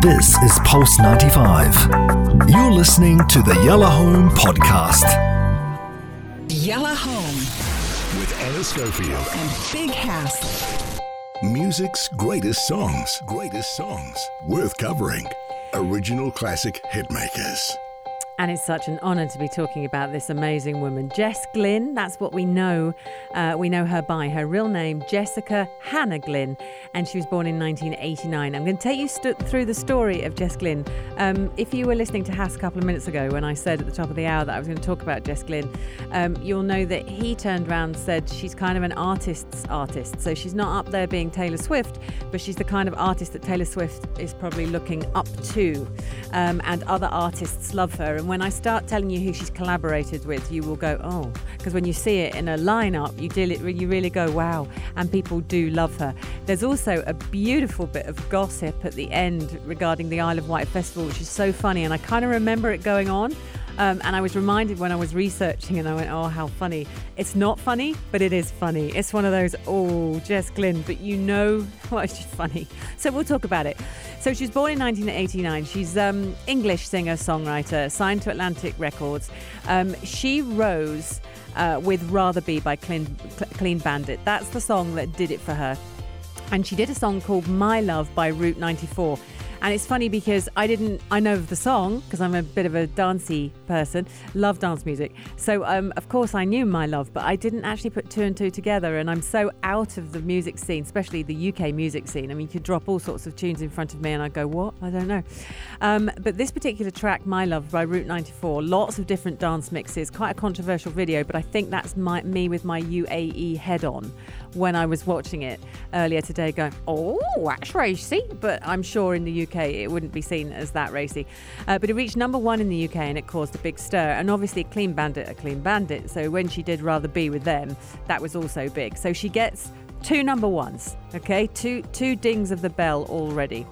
This is Pulse 95. You're listening to the Yellow Home Podcast. Yellow Home with Ana Schofield. and Big House. Music's greatest songs. Greatest songs. Worth covering. Original classic hitmakers. And it's such an honour to be talking about this amazing woman, Jess Glynne. That's what we know. Uh, we know her by her real name, Jessica Hannah Glynne, and she was born in 1989. I'm going to take you st- through the story of Jess Glynne. Um, if you were listening to Hass a couple of minutes ago when I said at the top of the hour that I was going to talk about Jess Glynne, um, you'll know that he turned around and said she's kind of an artist's artist. So she's not up there being Taylor Swift, but she's the kind of artist that Taylor Swift is probably looking up to, um, and other artists love her. And when I start telling you who she's collaborated with, you will go, oh, because when you see it in a lineup, you, deal it, you really go, wow, and people do love her. There's also a beautiful bit of gossip at the end regarding the Isle of Wight Festival, which is so funny, and I kind of remember it going on. Um, and I was reminded when I was researching, and I went, "Oh, how funny!" It's not funny, but it is funny. It's one of those, "Oh, Jess Glynne," but you know, well, just funny. So we'll talk about it. So she was born in 1989. She's um, English singer songwriter, signed to Atlantic Records. Um, she rose uh, with "Rather Be" by Clean, Clean Bandit. That's the song that did it for her. And she did a song called "My Love" by Route 94. And it's funny because I didn't, I know of the song because I'm a bit of a dancey person, love dance music. So, um, of course, I knew My Love, but I didn't actually put two and two together. And I'm so out of the music scene, especially the UK music scene. I mean, you could drop all sorts of tunes in front of me and I'd go, what? I don't know. Um, but this particular track, My Love by Route 94, lots of different dance mixes, quite a controversial video, but I think that's my, me with my UAE head on when I was watching it earlier today, going, oh, that's racy. But I'm sure in the UK it wouldn't be seen as that racy. Uh, but it reached number one in the UK and it caused a big stir. And obviously, Clean Bandit, a Clean Bandit. So when she did Rather Be with them, that was also big. So she gets two number ones, okay? Two, two dings of the bell already.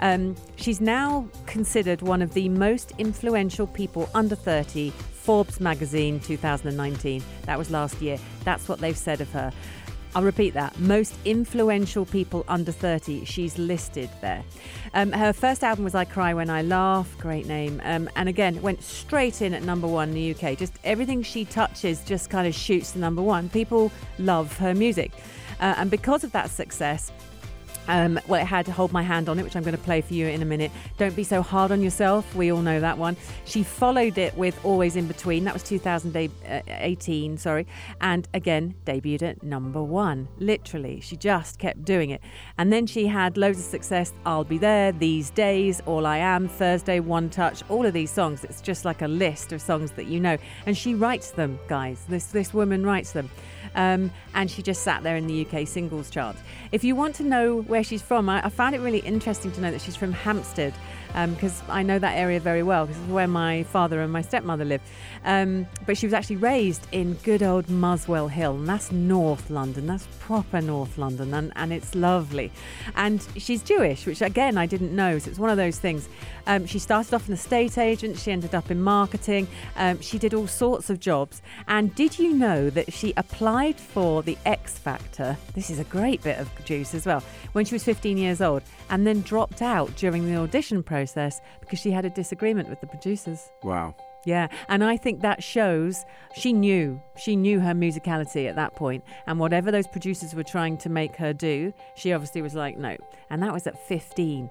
Um, she's now considered one of the most influential people under 30. Forbes magazine 2019. That was last year. That's what they've said of her. I'll repeat that. Most influential people under 30. She's listed there. Um, her first album was I Cry When I Laugh. Great name. Um, and again, went straight in at number one in the UK. Just everything she touches just kind of shoots to number one. People love her music. Uh, and because of that success, um, well, it had to Hold My Hand on it, which I'm going to play for you in a minute. Don't Be So Hard on Yourself. We all know that one. She followed it with Always in Between. That was 2018, sorry. And again, debuted at number one. Literally, she just kept doing it. And then she had loads of success. I'll Be There, These Days, All I Am, Thursday, One Touch, all of these songs. It's just like a list of songs that you know. And she writes them, guys. This, this woman writes them. Um, and she just sat there in the UK singles chart. If you want to know where she's from, I, I found it really interesting to know that she's from Hampstead because I know that area very well because it's where my father and my stepmother live. Um, but she was actually raised in good old Muswell Hill, and that's North London. That's proper North London, and, and it's lovely. And she's Jewish, which again I didn't know. So it's one of those things. Um, she started off an estate agent. She ended up in marketing. Um, she did all sorts of jobs. And did you know that she applied for the X Factor? This is a great bit of juice as well. When she was 15 years old, and then dropped out during the audition process because she had a disagreement with the producers. Wow. Yeah, and I think that shows she knew she knew her musicality at that point, and whatever those producers were trying to make her do, she obviously was like no, and that was at 15.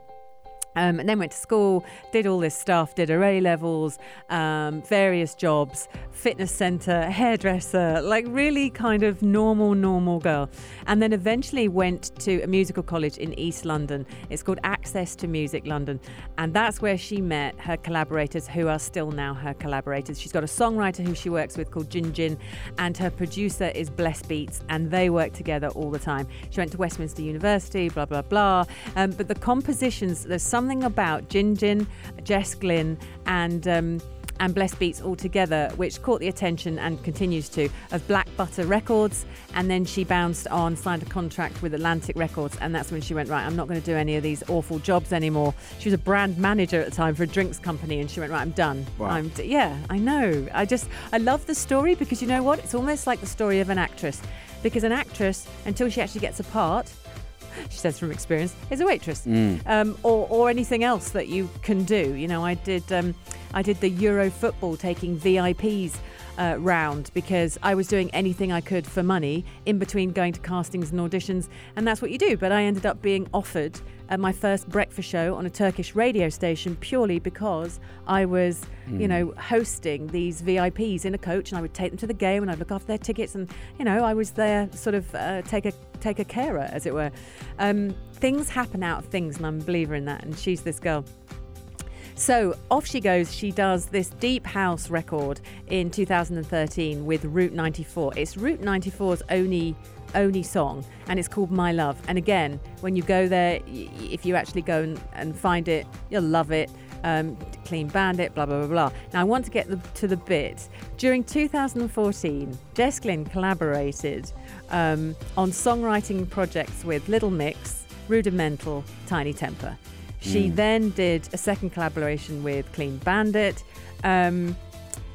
Um, and then went to school, did all this stuff, did her A levels, um, various jobs, fitness center, hairdresser, like really kind of normal, normal girl. And then eventually went to a musical college in East London. It's called Access to Music London. And that's where she met her collaborators, who are still now her collaborators. She's got a songwriter who she works with called Jin Jin, and her producer is Bless Beats, and they work together all the time. She went to Westminster University, blah, blah, blah. Um, but the compositions, there's something about Jin Jin, Jess Glynne, and. Um, and Bless Beats all together, which caught the attention and continues to, of Black Butter Records. And then she bounced on, signed a contract with Atlantic Records, and that's when she went, Right, I'm not going to do any of these awful jobs anymore. She was a brand manager at the time for a drinks company, and she went, Right, I'm done. Wow. I'm d-. Yeah, I know. I just, I love the story because you know what? It's almost like the story of an actress. Because an actress, until she actually gets a part, she says from experience, is a waitress, um, or or anything else that you can do. You know, I did um, I did the Euro football taking VIPs. Uh, round because I was doing anything I could for money in between going to castings and auditions, and that's what you do. But I ended up being offered uh, my first breakfast show on a Turkish radio station purely because I was, you know, hosting these VIPs in a coach, and I would take them to the game and I'd look after their tickets, and you know, I was there, sort of uh, take a take a carer, as it were. Um, things happen out of things, and I'm a believer in that. And she's this girl. So off she goes. She does this deep house record in 2013 with Route 94. It's Route 94's only only song, and it's called My Love. And again, when you go there, if you actually go and, and find it, you'll love it. Um, Clean Bandit, blah blah blah blah. Now I want to get the, to the bit. During 2014, Jess Glynne collaborated um, on songwriting projects with Little Mix, Rudimental, Tinie Tempah. She then did a second collaboration with Clean Bandit. Um,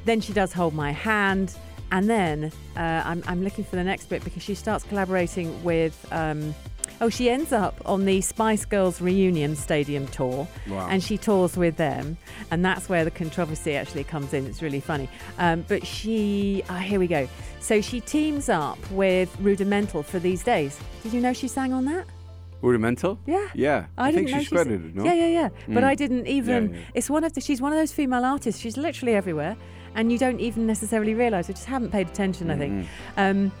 then she does Hold My Hand. And then uh, I'm, I'm looking for the next bit because she starts collaborating with. Um, oh, she ends up on the Spice Girls reunion stadium tour. Wow. And she tours with them. And that's where the controversy actually comes in. It's really funny. Um, but she. Ah, here we go. So she teams up with Rudimental for these days. Did you know she sang on that? Rudimental? Yeah. Yeah. I, think didn't she's credited, no? Yeah, yeah, yeah. But Mm. I didn't even. yeah. It's one of the. She's one of those female artists. She's literally everywhere, and you don't even necessarily realise. I just haven't paid attention. I think. Um,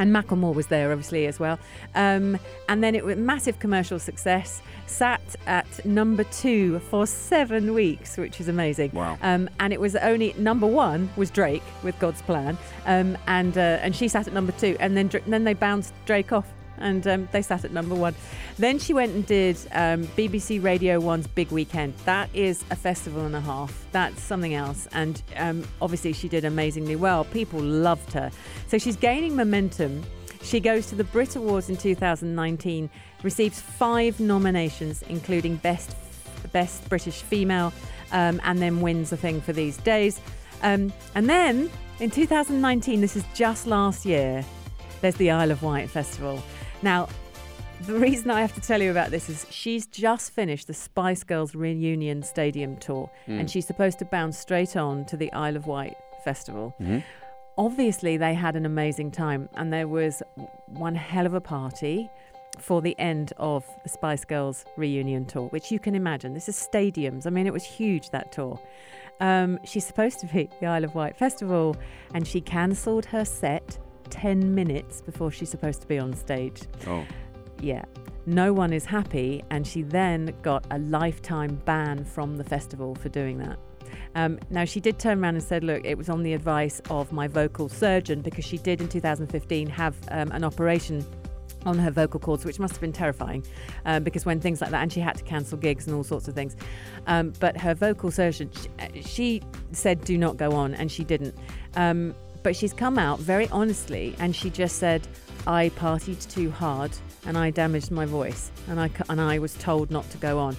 and Macklemore was there, obviously, as well. Um, and then it was massive commercial success. Sat at number two for seven weeks, which is amazing. Wow. Um, and it was only number one was Drake with God's Plan, um, and uh, and she sat at number two, and then Dra- then they bounced Drake off, and um, they sat at number one. Then she went and did um, BBC Radio One's Big Weekend. That is a festival and a half. That's something else, and um, obviously she did amazingly well. People loved her, so she's gaining momentum. She goes to the Brit Awards in 2019, receives five nominations, including Best Best British Female, um, and then wins a thing for these days. Um, and then in 2019, this is just last year, there's the Isle of Wight Festival. Now, the reason I have to tell you about this is she's just finished the Spice Girls reunion stadium tour, and she's supposed to bounce straight on to the Isle of Wight Festival. Obviously, they had an amazing time, and there was one hell of a party for the end of the Spice Girls reunion tour, which you can imagine. This is stadiums. I mean, it was huge that tour. Um, she's supposed to be at the Isle of Wight Festival, and she cancelled her set 10 minutes before she's supposed to be on stage. Oh. Yeah. No one is happy, and she then got a lifetime ban from the festival for doing that. Um, now, she did turn around and said, Look, it was on the advice of my vocal surgeon because she did in 2015 have um, an operation on her vocal cords, which must have been terrifying um, because when things like that, and she had to cancel gigs and all sorts of things. Um, but her vocal surgeon, she, she said, Do not go on, and she didn't. Um, but she's come out very honestly and she just said, I partied too hard and I damaged my voice and I, and I was told not to go on.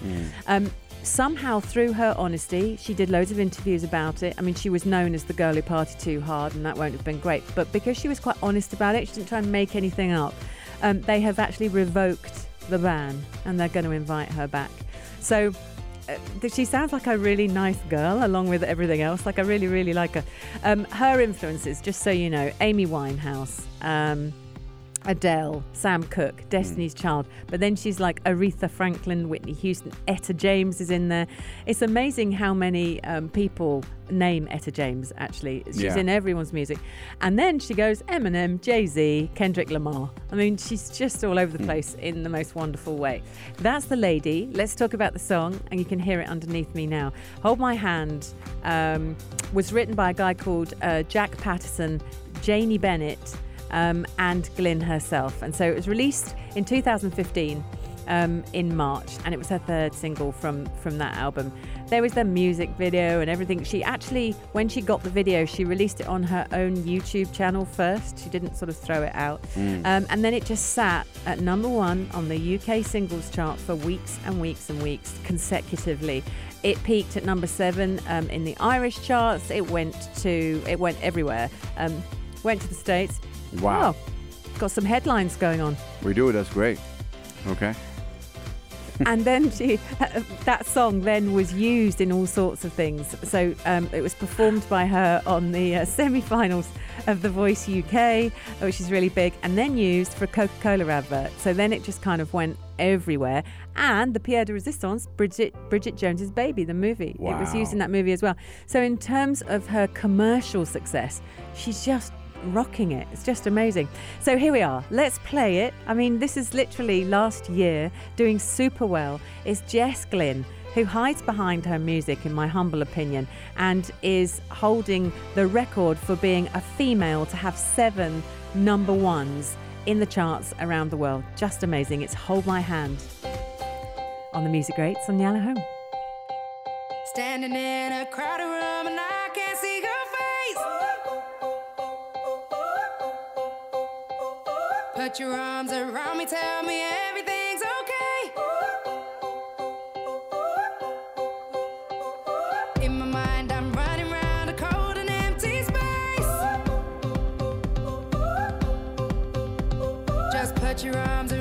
Um, somehow, through her honesty, she did loads of interviews about it. I mean, she was known as the girl who partied too hard, and that won't have been great. But because she was quite honest about it, she didn't try and make anything up. Um, they have actually revoked the ban and they're going to invite her back. So she sounds like a really nice girl along with everything else. Like I really, really like her. Um, her influences, just so you know, Amy Winehouse, um, Adele, Sam Cooke, Destiny's Child. But then she's like Aretha Franklin, Whitney Houston, Etta James is in there. It's amazing how many um, people name Etta James, actually. She's Yeah. in everyone's music. And then she goes Eminem, Jay Z, Kendrick Lamar. I mean, she's just all over the place in the most wonderful way. That's the lady. Let's talk about the song, and you can hear it underneath me now. Hold My Hand um, was written by a guy called uh, Jack Patterson, Janée Bennett um, and Glynne herself. And so it was released in 2015 um, in March, and it was her third single from from that album. There was the music video and everything. She actually, when she got the video, she released it on her own YouTube channel first. She didn't sort of throw it out, um, and then it just sat at number one on the UK singles chart for weeks and weeks and weeks consecutively. It peaked at number seven um, in the Irish charts. It went to it went everywhere. Um, went to the states. Wow. Oh, got some headlines going on. We do. That's great. Okay. and then she, that song then was used in all sorts of things. So um, it was performed by her on the uh, semi-finals of The Voice UK, which is really big, and then used for a Coca-Cola advert. So then it just kind of went everywhere. And the Pierre de Resistance, Bridget Bridget Jones's Baby, the movie, wow. it was used in that movie as well. So in terms of her commercial success, she's just rocking it. It's just amazing. So here we are. Let's play it. I mean, this is literally last year doing super well. It's Jess Glynne who hides behind her music, in my humble opinion, and is holding the record for being a female to have seven number ones in the charts around the world. Just amazing. It's Hold My Hand on the Music Greats on Yellow Home. Standing in a crowded room Put your arms around me, tell me everything's okay. In my mind, I'm running round a cold and empty space. Just put your arms around